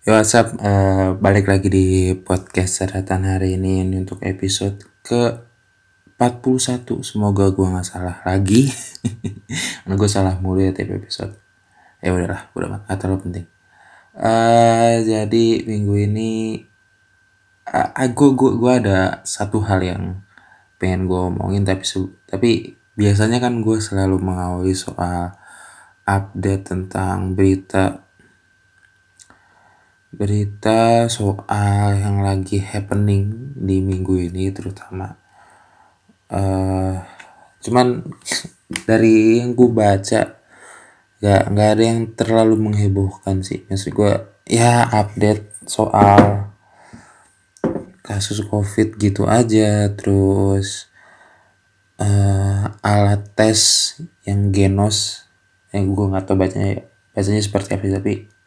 Yo WhatsApp uh, balik lagi di podcast Seratan hari ini. Ini untuk episode ke 41 semoga gua nggak salah lagi. Karena gue salah mulu ya tiap episode. Ya udahlah udah nggak terlalu penting. Uh, jadi minggu ini uh, gue gua, gua ada satu hal yang pengen gue omongin tapi tapi biasanya kan gue selalu mengawali soal update tentang berita berita soal yang lagi happening di minggu ini terutama. Uh, cuman dari yang gue baca nggak nggak ada yang terlalu menghebohkan sih. Maksud gue ya update soal kasus covid gitu aja. Terus uh, alat tes yang genos yang gue nggak tahu bacanya bacanya seperti apa tapi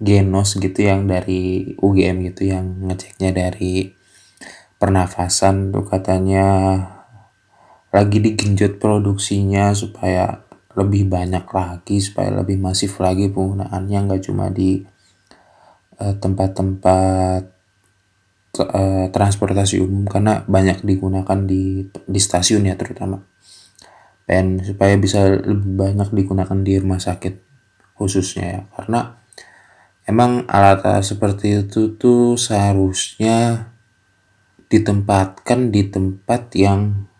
Genos gitu yang dari UGM gitu yang ngeceknya dari pernafasan tuh katanya. Lagi digenjot produksinya supaya lebih banyak lagi supaya lebih masif lagi penggunaannya nggak cuma di eh, tempat-tempat uh, transportasi umum karena banyak digunakan di di stasiun ya terutama. Dan supaya bisa lebih banyak digunakan di rumah sakit khususnya ya karena emang alat-alat seperti itu tuh seharusnya ditempatkan di tempat yang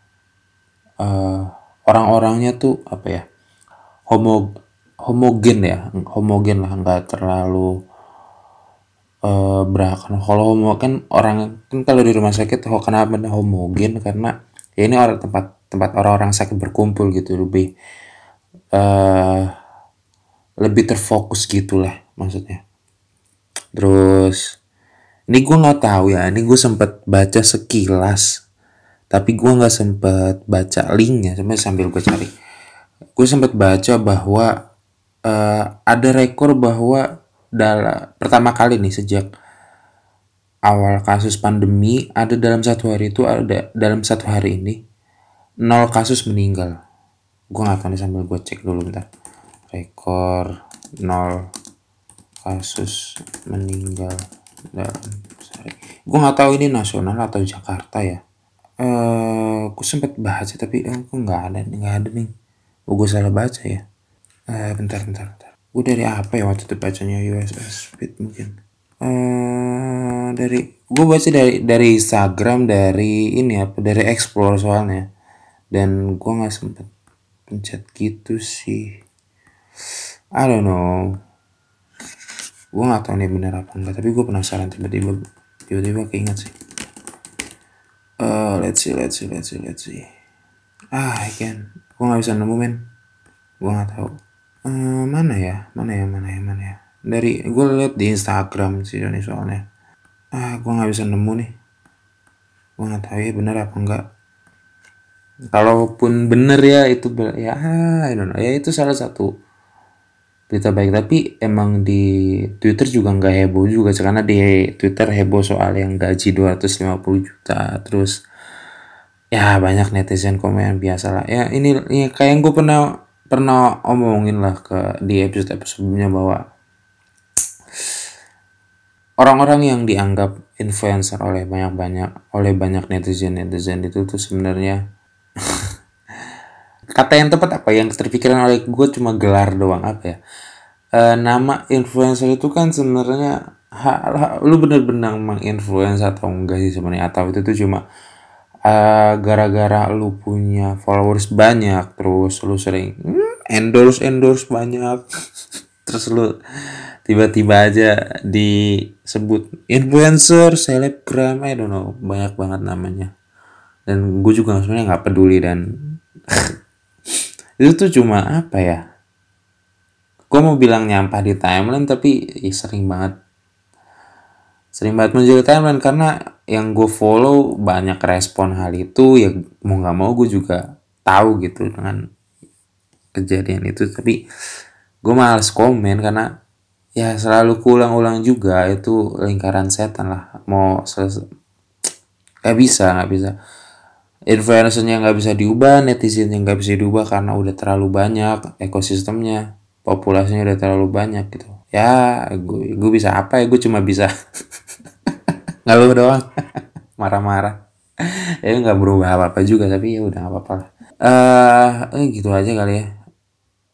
uh, orang-orangnya tuh apa ya homo homogen ya homogen lah nggak terlalu uh, berakan kalau homo kan orang kan kalau di rumah sakit oh kenapa homogen? Karena ya ini orang tempat tempat orang-orang sakit berkumpul gitu lebih uh, lebih terfokus gitulah maksudnya Terus ini gue nggak tahu ya, ini gue sempet baca sekilas, tapi gue nggak sempet baca linknya, sampai sambil gue cari. Gue sempet baca bahwa uh, ada rekor bahwa dalam pertama kali nih sejak awal kasus pandemi ada dalam satu hari itu ada dalam satu hari ini nol kasus meninggal. Gue nggak tahu nih sambil gue cek dulu bentar. Rekor nol kasus meninggal dalam sehari. Gue nggak tahu ini nasional atau Jakarta ya. Eh, gue sempet baca tapi eh, gue nggak ada, nggak ada nih. Oh, gue salah baca ya. Eh, bentar, bentar, bentar. Gue dari apa ya waktu itu bacanya USS Speed mungkin. Eh, dari gue baca dari dari Instagram dari ini apa dari explore soalnya dan gue nggak sempet pencet gitu sih I don't know gue gak tau nih bener apa enggak tapi gue penasaran tiba-tiba tiba-tiba keinget sih. Uh, let's see let's see let's see let's see. Ah I can. Gue gak bisa nemu men gue gak tahu. Uh, mana ya? Mana ya mana ya mana ya? Dari gue liat di Instagram sih ini soalnya. Ah gue gak bisa nemu nih. Gue gak tahu ya bener apa enggak. Kalaupun bener ya itu ya I don't know. Ya itu salah satu berita baik. Tapi emang di Twitter juga nggak heboh juga karena di Twitter heboh soal yang gaji 250 juta terus ya banyak netizen komen biasa lah. Ya ini, ini kayak yang gue pernah pernah omongin lah ke di episode episode sebelumnya bahwa orang-orang yang dianggap influencer oleh banyak-banyak oleh banyak netizen netizen itu tuh sebenarnya kata yang tepat apa? Yang terpikirkan oleh gue cuma gelar doang apa ya? E, nama influencer itu kan sebenarnya lu bener-bener menginfluence atau enggak sih sebenarnya? Atau itu tuh cuma eh, gara-gara lu punya followers banyak terus lu sering hmm, endorse endorse banyak terus lu tiba-tiba aja disebut influencer selebgram I don't know banyak banget namanya. Dan gue juga sebenarnya nggak peduli dan itu tuh cuma apa ya? Gue mau bilang nyampah di timeline tapi ya sering banget. Sering banget muncul timeline karena yang gue follow banyak respon hal itu ya mau nggak mau gue juga tahu gitu dengan kejadian itu. Tapi gue males komen karena ya selalu kulang-ulang juga itu lingkaran setan lah. Mau selesai nggak bisa nggak bisa influencernya nggak bisa diubah netizennya nggak bisa diubah karena udah terlalu banyak ekosistemnya populasinya udah terlalu banyak gitu. Ya gue gue bisa apa ya? Gue cuma bisa ngeluh doang marah-marah. Ya nggak berubah apa apa juga tapi ya udah nggak apa-apa lah. Eh uh, gitu aja kali ya.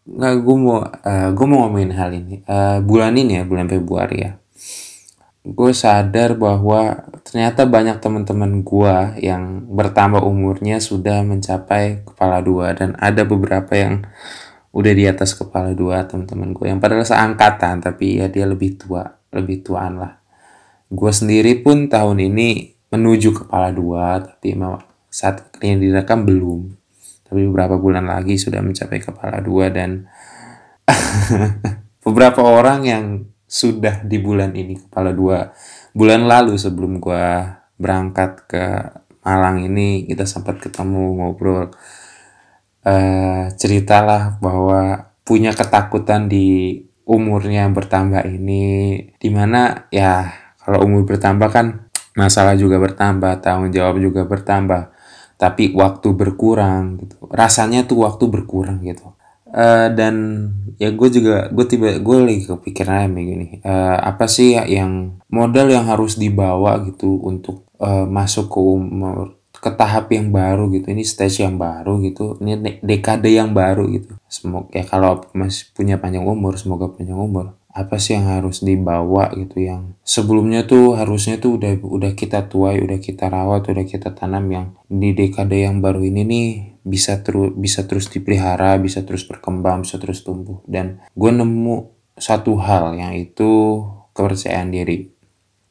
Nggak gue mau uh, gue mau ngomongin hal ini. Uh, bulan ini ya bulan Februari ya gue sadar bahwa ternyata banyak teman-teman gue yang bertambah umurnya sudah mencapai kepala dua dan ada beberapa yang udah di atas kepala dua teman-teman gue yang padahal seangkatan tapi ya dia lebih tua lebih tuaan lah. Gue sendiri pun tahun ini menuju kepala dua tapi saat yang direkam belum. Tapi beberapa bulan lagi sudah mencapai kepala dua dan beberapa orang yang sudah di bulan ini kepala dua bulan lalu sebelum gua berangkat ke Malang ini kita sempat ketemu ngobrol. Uh, ceritalah bahwa punya ketakutan di umurnya yang bertambah ini di mana ya kalau umur bertambah kan masalah juga bertambah tanggung jawab juga bertambah tapi waktu berkurang gitu. Rasanya tuh waktu berkurang gitu Uh, dan ya gue juga gue tiba gue lagi kepikiran kayak gini uh, apa sih ya yang modal yang harus dibawa gitu untuk uh, masuk ke umur ke tahap yang baru gitu. Ini stage yang baru gitu ini dekade yang baru gitu. Semoga ya kalau masih punya panjang umur semoga panjang umur. Apa sih yang harus dibawa gitu yang sebelumnya tuh harusnya tuh udah udah kita tuai udah kita rawat udah kita tanam yang di dekade yang baru ini nih bisa terus bisa terus dipelihara, bisa terus berkembang, bisa terus tumbuh. Dan gue nemu satu hal yang itu kepercayaan diri.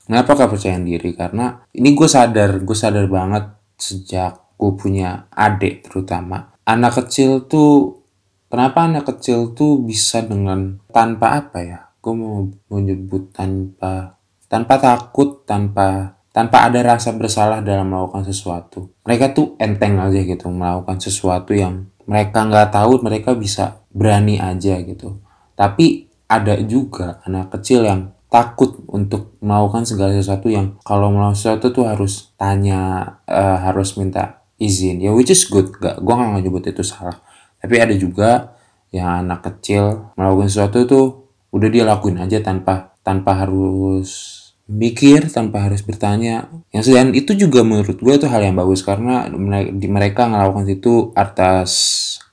Kenapa kepercayaan diri? Karena ini gue sadar, gue sadar banget sejak gue punya adik terutama. Anak kecil tuh, kenapa anak kecil tuh bisa dengan tanpa apa ya? Gue mau menyebut tanpa tanpa takut, tanpa tanpa ada rasa bersalah dalam melakukan sesuatu. Mereka tuh enteng aja gitu melakukan sesuatu yang mereka nggak tahu mereka bisa berani aja gitu. Tapi ada juga anak kecil yang takut untuk melakukan segala sesuatu yang kalau melakukan sesuatu tuh harus tanya, uh, harus minta izin. Ya which is good, gak, gue gak nyebut itu salah. Tapi ada juga yang anak kecil melakukan sesuatu tuh udah dia lakuin aja tanpa tanpa harus mikir tanpa harus bertanya. Yang dan itu juga menurut gue itu hal yang bagus karena di mereka melakukan itu atas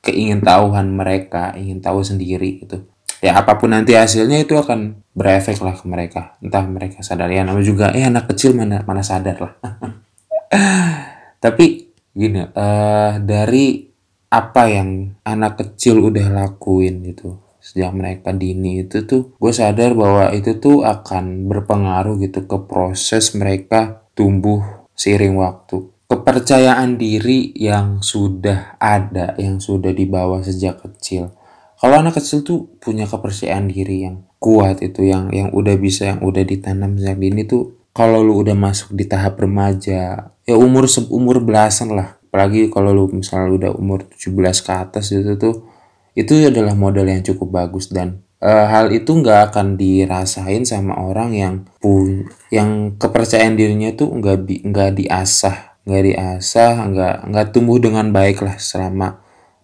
keingintahuan mereka ingin tahu sendiri gitu. Ya apa pun nanti hasilnya itu akan berefek lah ke mereka. Entah mereka sadar ya namanya juga eh anak kecil mana mana sadar lah. Tapi gini uh, dari apa yang anak kecil udah lakuin gitu sejak mereka dini itu tuh gue sadar bahwa itu tuh akan berpengaruh gitu ke proses mereka tumbuh seiring waktu. Kepercayaan diri yang sudah ada yang sudah dibawa sejak kecil. Kalau anak kecil tuh punya kepercayaan diri yang kuat itu yang yang udah bisa yang udah ditanam sejak dini tuh kalau lu udah masuk di tahap remaja ya umur umur belasan lah. Apalagi kalau lu misalnya udah umur 17 ke atas itu tuh itu adalah modal yang cukup bagus dan uh, hal itu nggak akan dirasain sama orang yang pun yang kepercayaan dirinya tuh nggak di nggak diasah nggak diasah nggak nggak tumbuh dengan baik lah selama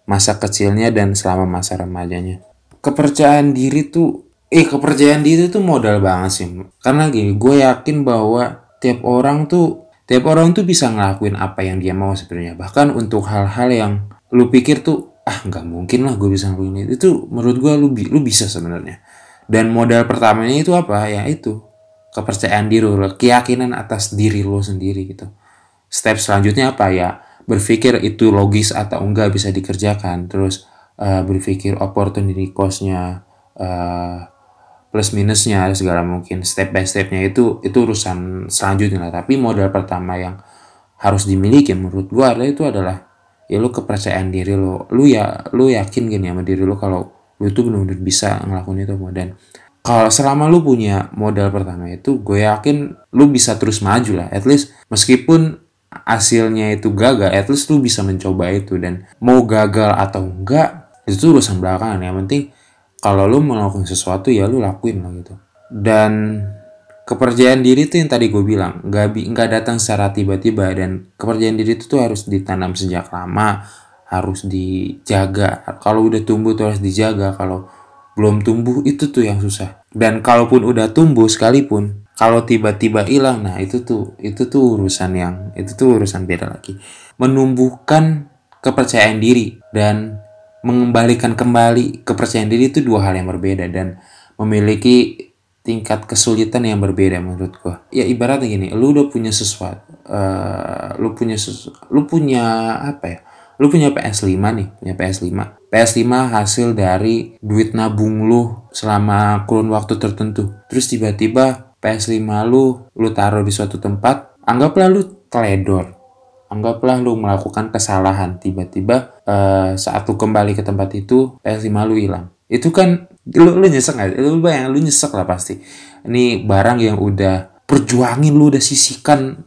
masa kecilnya dan selama masa remajanya. Kepercayaan diri tuh eh kepercayaan diri tuh modal banget sih karena gini gue yakin bahwa tiap orang tuh tiap orang tuh bisa ngelakuin apa yang dia mau sebenarnya. Bahkan untuk hal-hal yang lu pikir tuh ah nggak mungkin lah gue bisa ngelakuin itu itu menurut gue lu lu bisa sebenarnya. Dan modal pertamanya itu apa? Ya itu kepercayaan diri lo keyakinan atas diri lo sendiri gitu. Step selanjutnya apa? Ya berpikir itu logis atau enggak bisa dikerjakan. Terus uh, berpikir opportunity costnya uh, plus minusnya segala mungkin. Step by stepnya itu itu urusan selanjutnya tapi modal pertama yang harus dimiliki menurut adalah itu adalah ya lu kepercayaan diri lo lu ya lu yakin gini sama diri lo kalau lu tuh benar-benar bisa ngelakuin itu dan kalau selama lu punya modal pertama itu gue yakin lu bisa terus maju lah. At least meskipun hasilnya itu gagal at least lu bisa mencoba itu. Dan mau gagal atau enggak itu urusan belakangan. Yang penting kalau lu melakukan sesuatu ya lu lakuin lah gitu. Dan kepercayaan diri itu yang tadi gue bilang nggak nggak datang secara tiba-tiba dan kepercayaan diri itu tuh harus ditanam sejak lama harus dijaga. Kalau udah tumbuh tuh harus dijaga kalau belum tumbuh itu tuh yang susah. Dan kalaupun udah tumbuh sekalipun kalau tiba-tiba hilang nah itu tuh itu tuh urusan yang itu tuh urusan beda lagi. Menumbuhkan kepercayaan diri dan mengembalikan kembali kepercayaan diri itu dua hal yang berbeda dan memiliki tingkat kesulitan yang berbeda menurut gua. Ya ibaratnya gini, lu udah punya sesuatu, uh, lu punya sesu, lu punya apa ya? Lu punya PS5 nih, punya PS5. PS5 hasil dari duit nabung lu selama kurun waktu tertentu. Terus tiba-tiba PS5 lu lu taruh di suatu tempat, anggaplah lu teledor. Anggaplah lu melakukan kesalahan, tiba-tiba uh, saat lu kembali ke tempat itu PS5 lu hilang. Itu kan lu, lu nyesek gak? Lu bayang, lu nyesek lah pasti. Ini barang yang udah perjuangin lu udah sisihkan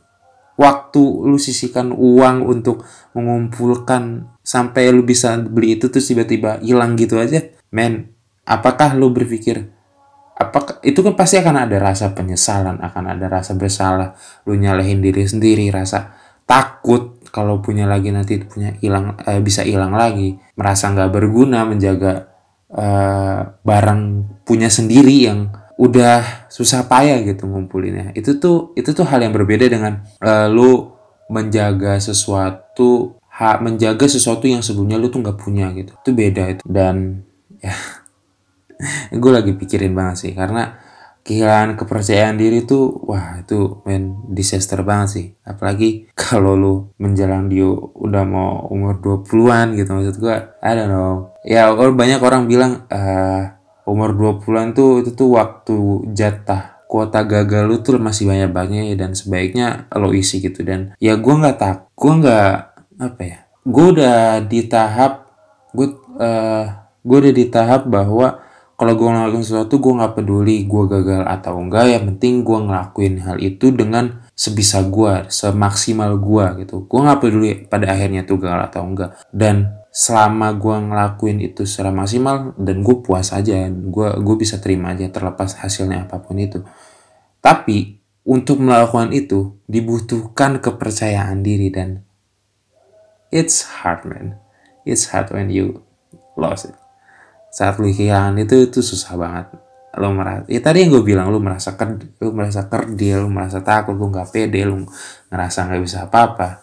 waktu lu sisihkan uang untuk mengumpulkan sampai lu bisa beli itu terus tiba-tiba hilang gitu aja men apakah lu berpikir apakah itu kan pasti akan ada rasa penyesalan akan ada rasa bersalah lu nyalahin diri sendiri rasa takut kalau punya lagi nanti punya hilang eh, bisa hilang lagi merasa nggak berguna menjaga eh, barang punya sendiri yang udah susah payah gitu ngumpulinnya. Itu tuh itu tuh hal yang berbeda dengan uh, lu menjaga sesuatu hak menjaga sesuatu yang sebelumnya lu tuh nggak punya gitu. Itu beda itu. Dan ya gue lagi pikirin banget sih. Karena kehilangan kepercayaan diri tuh wah itu men disaster banget sih. Apalagi kalau lu menjelang dia udah mau umur 20-an gitu maksud gue I don't know ya banyak orang bilang uh, umur 20-an tuh itu tuh waktu jatah kuota gagal lu tuh masih banyak banyak dan sebaiknya lo isi gitu. Dan ya gue nggak tak gue nggak apa ya gue udah di tahap gue uh, gue udah di tahap bahwa kalau gue ngelakuin sesuatu gue nggak peduli gue gagal atau enggak yang penting gue ngelakuin hal itu dengan sebisa gue semaksimal gue gitu. Gue nggak peduli pada akhirnya tuh gagal atau enggak dan selama gue ngelakuin itu secara maksimal dan gue puas aja gue gue bisa terima aja terlepas hasilnya apa pun itu. Tapi untuk melakukan itu dibutuhkan kepercayaan diri dan it's hard man. It's hard when you lost it. Saat lu kehilangan itu itu susah banget. Lo merasa ya tadi yang gue bilang lu merasa ker lu merasa kerdil lu merasa takut lu nggak pede lu ngerasa nggak bisa apa-apa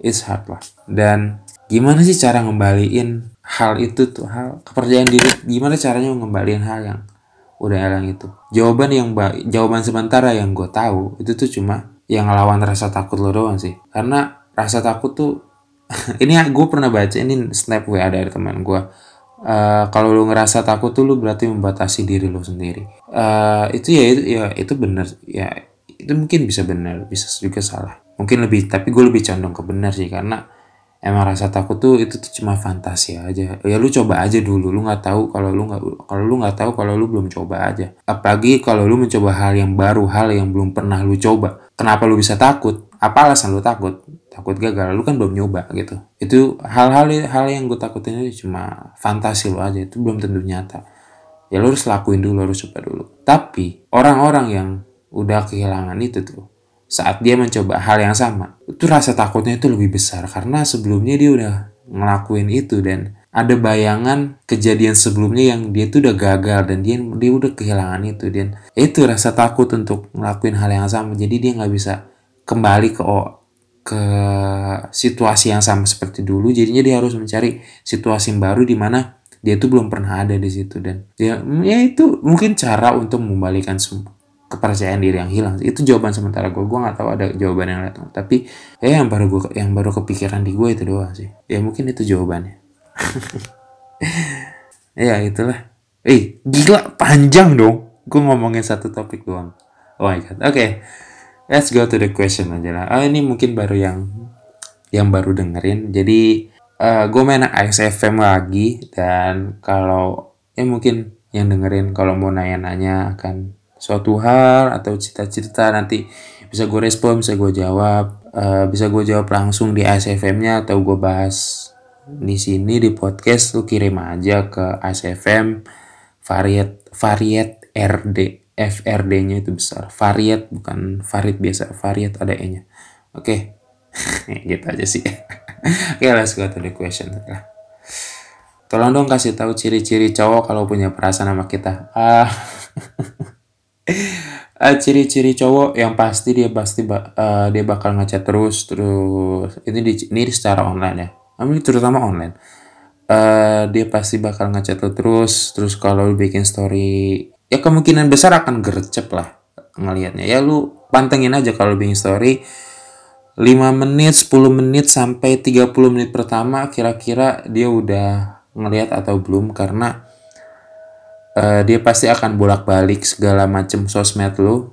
it's hard lah. Dan gimana sih cara ngembaliin hal itu tuh? Hal kepercayaan diri gimana caranya ngembaliin hal yang udah hilang itu? Jawaban yang jawaban sementara yang gue tahu itu tuh cuma yang ngelawan rasa takut lo doang sih. Karena rasa takut tuh ini gue pernah baca ini snap wa dari teman gue uh, kalau lu ngerasa takut tuh lu berarti membatasi diri lo sendiri. Uh, itu ya itu ya itu benar ya itu mungkin bisa benar bisa juga salah mungkin lebih tapi gue lebih condong ke benar sih karena emang rasa takut tuh itu tuh cuma fantasi aja. Ya lu coba aja dulu lu nggak tahu kalau lu nggak kalau lu nggak tahu kalau lu belum coba aja. Apalagi kalau lu mencoba hal yang baru hal yang belum pernah lu coba. Kenapa lu bisa takut? Apa alasan lu takut? Takut gagal lu kan belum nyoba gitu. Itu hal-hal hal yang gue takutin itu cuma fantasi lu aja itu belum tentu nyata. Ya lu harus lakuin dulu harus coba dulu. Tapi orang-orang yang udah kehilangan itu tuh saat dia mencoba hal yang sama. Itu rasa takutnya itu lebih besar karena sebelumnya dia udah ngelakuin itu dan ada bayangan kejadian sebelumnya yang dia tuh udah gagal dan dia dia udah kehilangan itu dan itu rasa takut untuk ngelakuin hal yang sama. Jadi dia nggak bisa kembali ke ke situasi yang sama seperti dulu. Jadinya dia harus mencari situasi yang baru di mana dia tuh belum pernah ada di situ dan dia ya itu mungkin cara untuk membalikan semua kepercayaan diri yang hilang. Itu jawaban sementara gue gue nggak tahu ada jawaban yang lain tapi ya yang baru gue yang baru kepikiran di gue itu doang sih. Ya mungkin itu jawabannya. Ya itulah. Eh gila. Panjang dong. Gue ngomongin satu topik doang. Oh my god. Oke. Okay. let's go to the question aja lah. Oh ini mungkin baru yang yang baru dengerin. Jadi uh, gue main ASFM lagi. Dan kalau ya mungkin yang dengerin kalau mau nanya-nanya akan suatu hal atau cita-cita nanti bisa gue respon bisa gue jawab uh, bisa gue jawab langsung di ASFM-nya atau gue bahas di sini di podcast lu kirim aja ke ASFM variet variet RD FRD-nya itu besar. Variet bukan varit biasa variet ada E-nya. Oke okay. gitu aja sih. Oke okay, let's go to the question. Tolong dong kasih tahu ciri-ciri cowok kalau punya perasaan sama kita. Ah. uh, ciri-ciri cowok yang pasti dia pasti uh, dia bakal ngechat terus terus ini di ini secara online ya. Ini terutama online. Uh, dia pasti bakal ngechat terus terus kalau bikin story ya kemungkinan besar akan gercep lah ngelihatnya. Ya lu pantengin aja kalau bikin story 5 menit, 10 menit sampai 30 menit pertama kira-kira dia udah ngelihat atau belum karena uh, dia pasti akan bolak-balik segala macam sosmed lu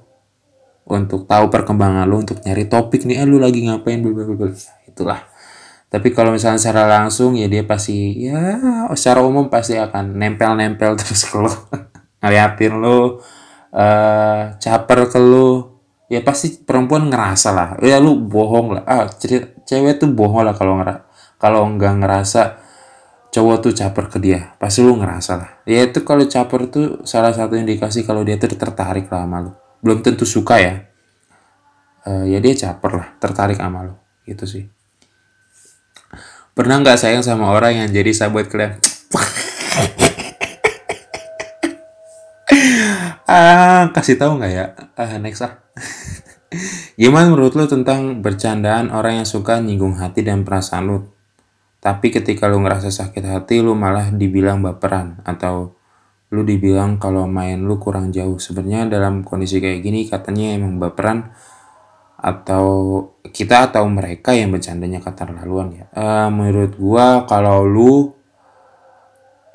untuk tahu perkembangan lu untuk nyari topik nih eh, lu lagi ngapain? Blablabla itulah. Tapi kalau misalnya secara langsung ya dia pasti ya secara umum pasti akan nempel-nempel terus ke lu ngeliatin lu uh, caper ke lu. Ya pasti perempuan ngerasa lah ya lu bohong lah. Ah cewek tuh bohong lah kalau ngera kalau nggak ngerasa cowok tuh caper ke dia pasti lu ngerasa lah. Ya itu kalau caper tuh salah satu indikasi kalau dia tuh tertarik lah sama lu. Belum tentu suka ya. Uh, ya dia caper lah tertarik sama lu. Gitu sih. Pernah nggak sayang sama orang yang jadi sahabat kalian? Ah kasih tahu nggak ya? Uh, next lah gimana menurut lu tentang bercandaan orang yang suka nyinggung hati dan perasaan lu tapi ketika lu ngerasa sakit hati, lu malah dibilang baperan atau lu dibilang kalau main lu kurang jauh. Sebenarnya dalam kondisi kayak gini katanya emang baperan atau kita atau mereka yang bercandanya keterlaluan ya. Uh, menurut gua kalau lu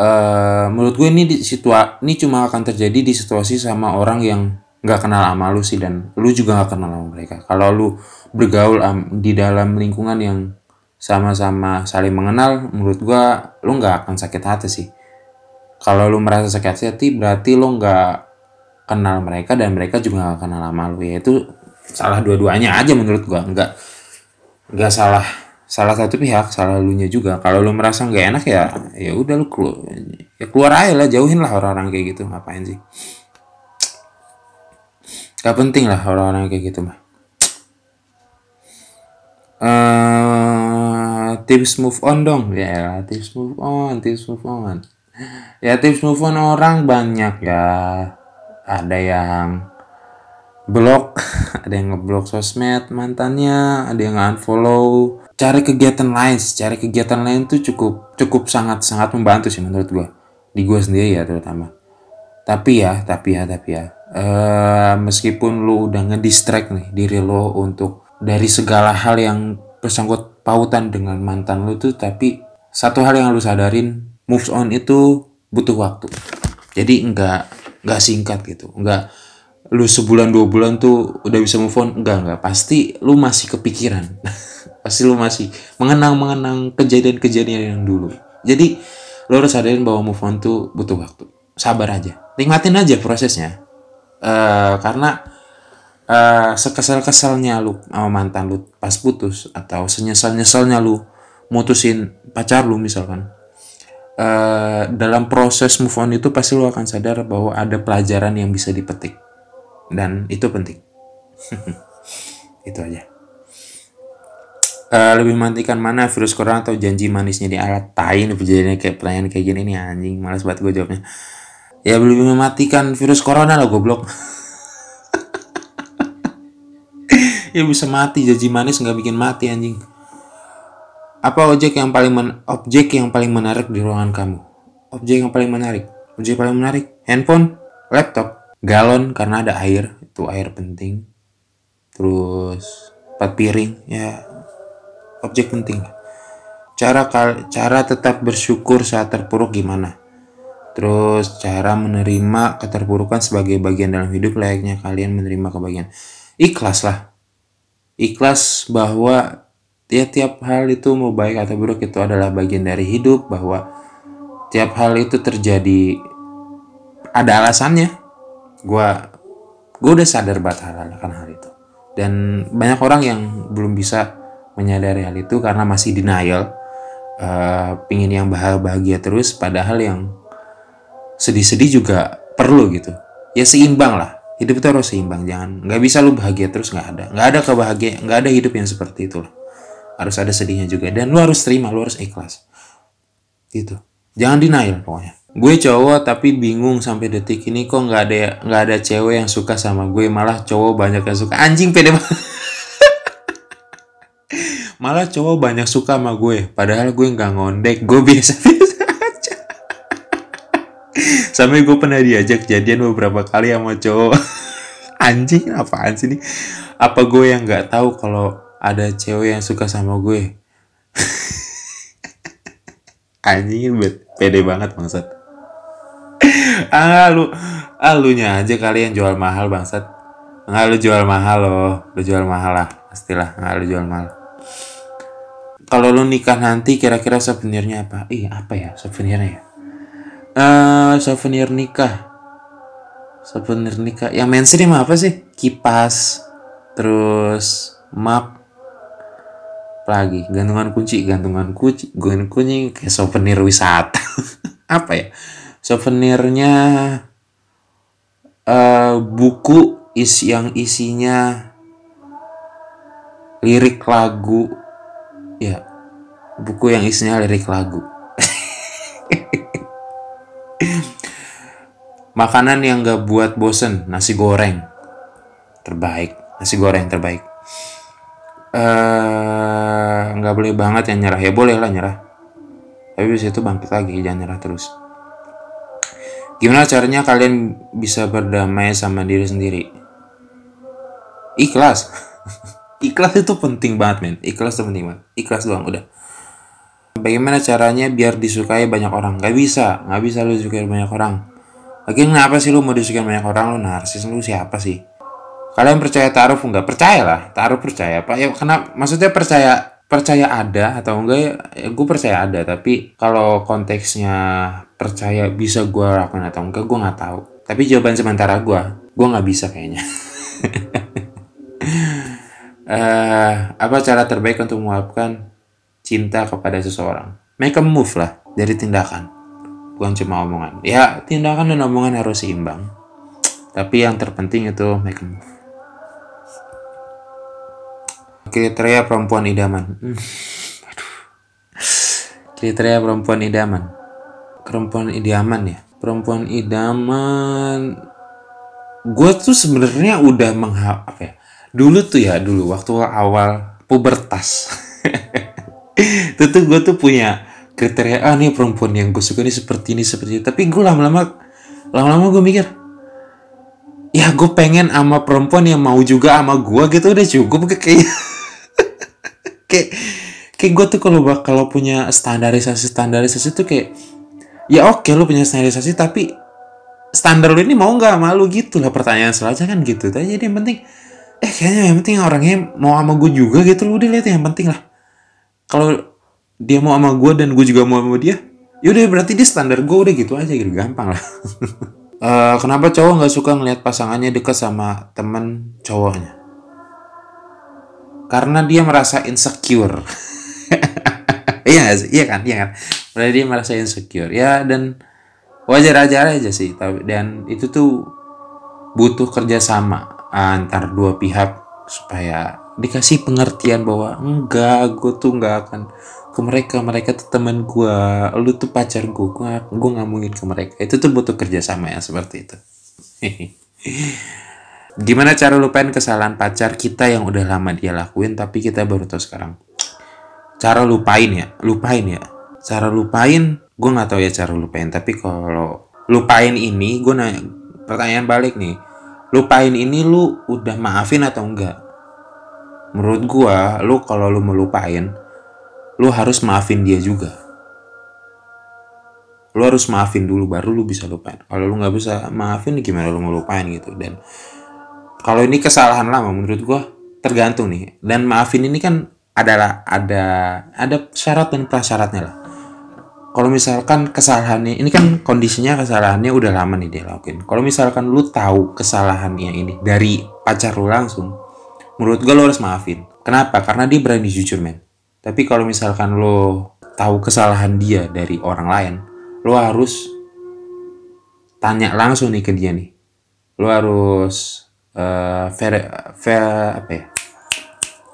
uh, menurut gue ini di situa ini cuma akan terjadi di situasi sama orang yang nggak kenal sama lu sih dan lu juga nggak kenal sama mereka. Kalau lu bergaul um, di dalam lingkungan yang sama-sama saling mengenal menurut gua lu nggak akan sakit hati sih. Kalau lu merasa sakit hati berarti lu nggak kenal mereka dan mereka juga gak kenal sama lu. Ya itu salah dua-duanya aja menurut gua. Nggak nggak salah salah satu pihak salah lu nya juga. Kalau lu merasa nggak enak ya ya udah lu keluar ya keluar aja lah jauhin lah orang-orang kayak gitu. Ngapain sih? Gak penting lah orang-orang kayak gitu mah tips move on dong. Ya tips move on tips move on. Ya tips move on orang banyak ya. Ada yang blok ada yang ngeblok sosmed mantannya ada yang unfollow. Cari kegiatan lain cari kegiatan lain tuh cukup cukup sangat sangat membantu sih menurut gua. Di gua sendiri ya terutama. Tapi ya tapi ya tapi ya. Uh, meskipun lu udah ngedistract nih diri lo untuk dari segala hal yang bersangkut pautan dengan mantan lu tuh tapi satu hal yang lu sadarin moves on itu butuh waktu. Jadi enggak enggak singkat gitu. Enggak lu sebulan dua bulan tuh udah bisa move on? Enggak enggak pasti lu masih kepikiran. Pasti lu masih mengenang mengenang kejadian-kejadian yang dulu. Jadi lu harus sadarin bahwa move on tuh butuh waktu. Sabar aja. Nikmatin aja prosesnya. Uh, karena uh, sekesal-kesalnya lu sama mantan lu pas putus atau senyesal-nyesalnya lu mutusin pacar lu misalkan uh, dalam proses move on itu pasti lu akan sadar bahwa ada pelajaran yang bisa dipetik. Dan itu penting. Itu aja. Uh, lebih mementingkan mana virus corona atau janji manisnya di alat? Tain perjanjiannya kayak pertanyaan kayak gini nih anjing malas banget gue jawabnya. Ya lebih mematikan virus corona lah goblok ya bisa mati. Janji manis nggak bikin mati anjing. Apa objek yang paling men objek yang paling menarik di ruangan kamu? Objek yang paling menarik? Objek paling menarik? Handphone? Laptop? Galon karena ada air. Itu air penting. Terus empat piring. Ya objek penting. Cara cara tetap bersyukur saat terpuruk gimana? Terus cara menerima keterpurukan sebagai bagian dalam hidup layaknya kalian menerima kebahagiaan. Ikhlas lah ikhlas bahwa ya tiap hal itu mau baik atau buruk itu adalah bagian dari hidup bahwa tiap hal itu terjadi ada alasannya. Gue gue udah sadar banget hal, -hal akan hal itu. Dan banyak orang yang belum bisa menyadari hal itu karena masih denial uh, pingin yang bahagia terus padahal yang sedih-sedih juga perlu gitu. Ya seimbang lah hidup itu harus seimbang jangan nggak bisa lu bahagia terus nggak ada. Nggak ada kebahagiaan nggak ada hidup yang seperti itu harus ada sedihnya juga. Dan lu harus terima lu harus ikhlas. Gitu. Jangan denial pokoknya. Gue cowok tapi bingung sampai detik ini kok nggak ada nggak ada cewek yang suka sama gue. Malah cowok banyak yang suka. Anjing pede banget. Malah cowok banyak suka sama gue. Padahal gue nggak ngondek. Gue biasa biasa sampai gue pernah diajak jadian beberapa kali sama cowok. Anjing apaan sih ini? Apa gue yang nggak tahu kalau ada cewek yang suka sama gue? Anjing pede banget bangsat. Ah lu ah lu aja kali yang jual mahal bangsat. Nggak lu jual mahal loh. Lu jual mahal lah pastilah. Nggak lu jual mahal. Kalau lu nikah nanti kira-kira souvenirnya apa? Ih apa ya souvenirnya ya uh, souvenir nikah. Souvenir nikah. Yang mainstream apa sih? Kipas terus map. Lagi? Gantungan kunci gantungan kunci gantungan kunci kayak souvenir wisata. Apa ya? Souvenirnya uh, buku is yang isinya lirik lagu. Ya buku yang isinya lirik lagu makanan yang gak buat bosen nasi goreng terbaik nasi goreng terbaik eh, nggak uh, boleh banget yang nyerah ya boleh lah nyerah tapi bisa itu bangkit lagi jangan nyerah terus Gimana caranya kalian bisa berdamai sama diri sendiri? Ikhlas. Ikhlas itu penting banget, men. Ikhlas itu penting banget. Ikhlas doang, udah. Bagaimana caranya biar disukai banyak orang? Gak bisa, gak bisa lu disukai banyak orang. Lagi kenapa sih lu mau disukai banyak orang? Lu narsis, lu siapa sih? Kalian percaya taruh enggak? Percaya lah, taruh percaya. Pak, ya kenapa? Maksudnya percaya percaya ada atau enggak ya, ya gue percaya ada tapi kalau konteksnya percaya bisa gue lakukan atau enggak gue nggak tahu tapi jawaban sementara gue gue nggak bisa kayaknya uh, apa cara terbaik untuk mengungkapkan cinta kepada seseorang. Make a move lah dari tindakan. Bukan cuma omongan. Ya tindakan dan omongan harus seimbang. Tapi yang terpenting itu make a move. Kriteria perempuan idaman. Hmm. kriteria perempuan idaman. Perempuan idaman ya? Perempuan idaman. Gue tuh sebenarnya udah menghap apa ya? Dulu tuh ya dulu waktu awal pubertas itu tuh gue tuh punya kriteria ah nih perempuan yang gue suka ini seperti ini seperti ini. Tapi gue lama-lama lama-lama gue mikir ya gue pengen sama perempuan yang mau juga sama gue gitu udah cukup kayak kayak kayak gue tuh kalau kalau punya standarisasi standarisasi tuh kayak ya oke okay, lu punya standarisasi tapi standar lu ini mau nggak malu gitu lah pertanyaan selanjutnya kan gitu. Jadi yang penting eh kayaknya yang penting orangnya mau sama gue juga gitu lu udah lihat yang penting lah kalau dia mau sama gue dan gue juga mau sama dia yaudah berarti dia standar gue udah gitu aja gitu. Gampang lah. Uh, kenapa cowok nggak suka ngelihat pasangannya dekat sama temen cowoknya? Karena dia merasa insecure. Iya iya kan? Iya kan? Berarti dia merasa insecure. Ya dan wajar aja aja sih. Tapi dan itu tuh butuh kerjasama antar dua pihak supaya dikasih pengertian bahwa enggak gue tuh enggak akan ke mereka mereka tuh teman gue lu tuh pacar gue gue gue nggak mungkin ke mereka itu tuh butuh kerjasama ya seperti itu Gimana cara lupain kesalahan pacar kita yang udah lama dia lakuin tapi kita baru tahu sekarang? Cara lupain ya, lupain ya. Cara lupain, gue nggak tahu ya cara lupain. Tapi kalau lupain ini, gue nanya pertanyaan balik nih. Lupain ini lu udah maafin atau enggak? Menurut gue, lu kalau lu mau lupain, lu harus maafin dia juga. Lu harus maafin dulu baru lu bisa lupain. Kalau lu nggak bisa maafin, gimana lu mau lupain gitu? Dan kalau ini kesalahan lama menurut gue tergantung nih dan maafin ini kan adalah ada ada syarat dan prasyaratnya lah kalau misalkan kesalahannya ini kan kondisinya kesalahannya udah lama nih dia lakuin kalau misalkan lu tahu kesalahannya ini dari pacar lu langsung menurut gue lo harus maafin. Kenapa? Karena dia berani jujur men. Tapi kalau misalkan lo tahu kesalahan dia dari orang lain lo harus tanya langsung nih ke dia nih. Lo harus uh, ver, ver apa ya?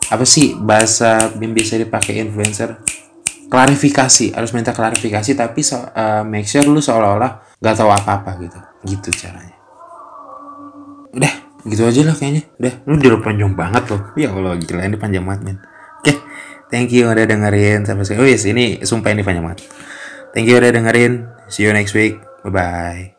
Apa sih bahasa yang bisa dipakai influencer? Klarifikasi. Harus minta klarifikasi tapi so, uh, make sure lu seolah-olah gak tahu apa-apa gitu. Gitu caranya. Udah gitu aja lah kayaknya. Udah. Lu udah panjang banget loh. Ya Allah gila ini panjang banget men. Oke. Okay. thank you udah dengerin sampai sekarang oh yes ini sumpah ini panjang banget. Thank you udah dengerin. See you next week. Bye bye